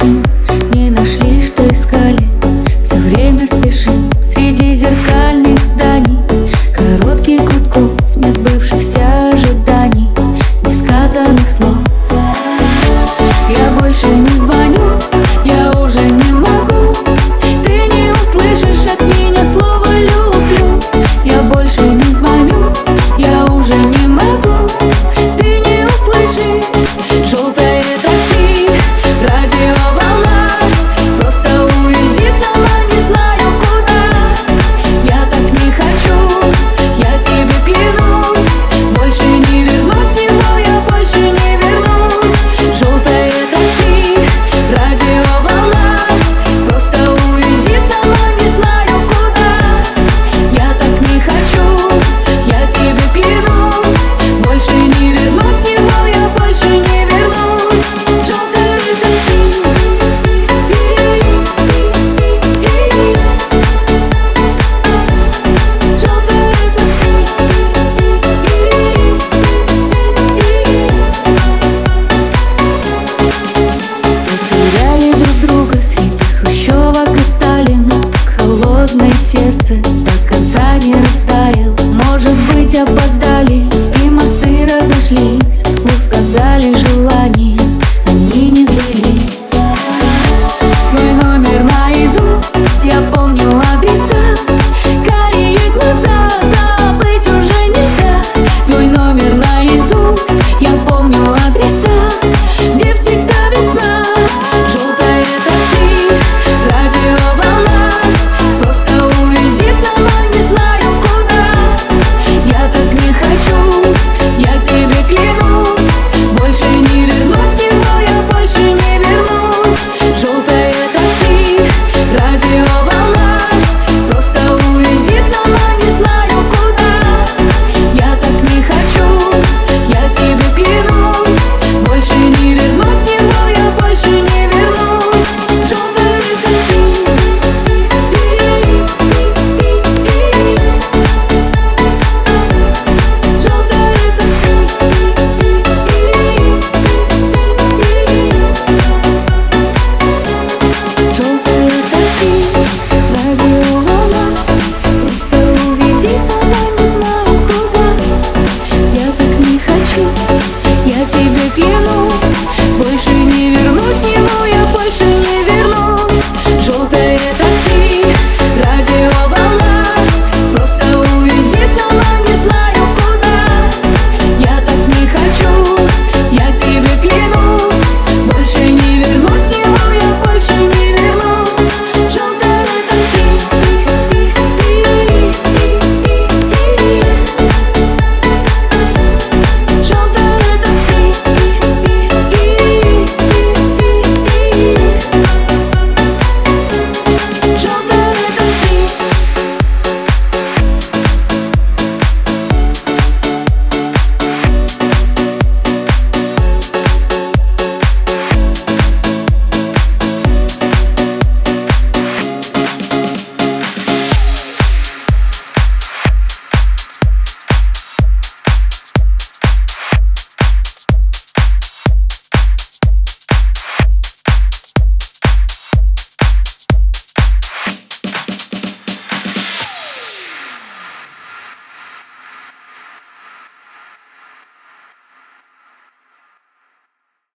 спешим, не нашли, что искали. Все время спешим среди зеркальных зданий. Коротких гудков, не сбывшихся 我闭上。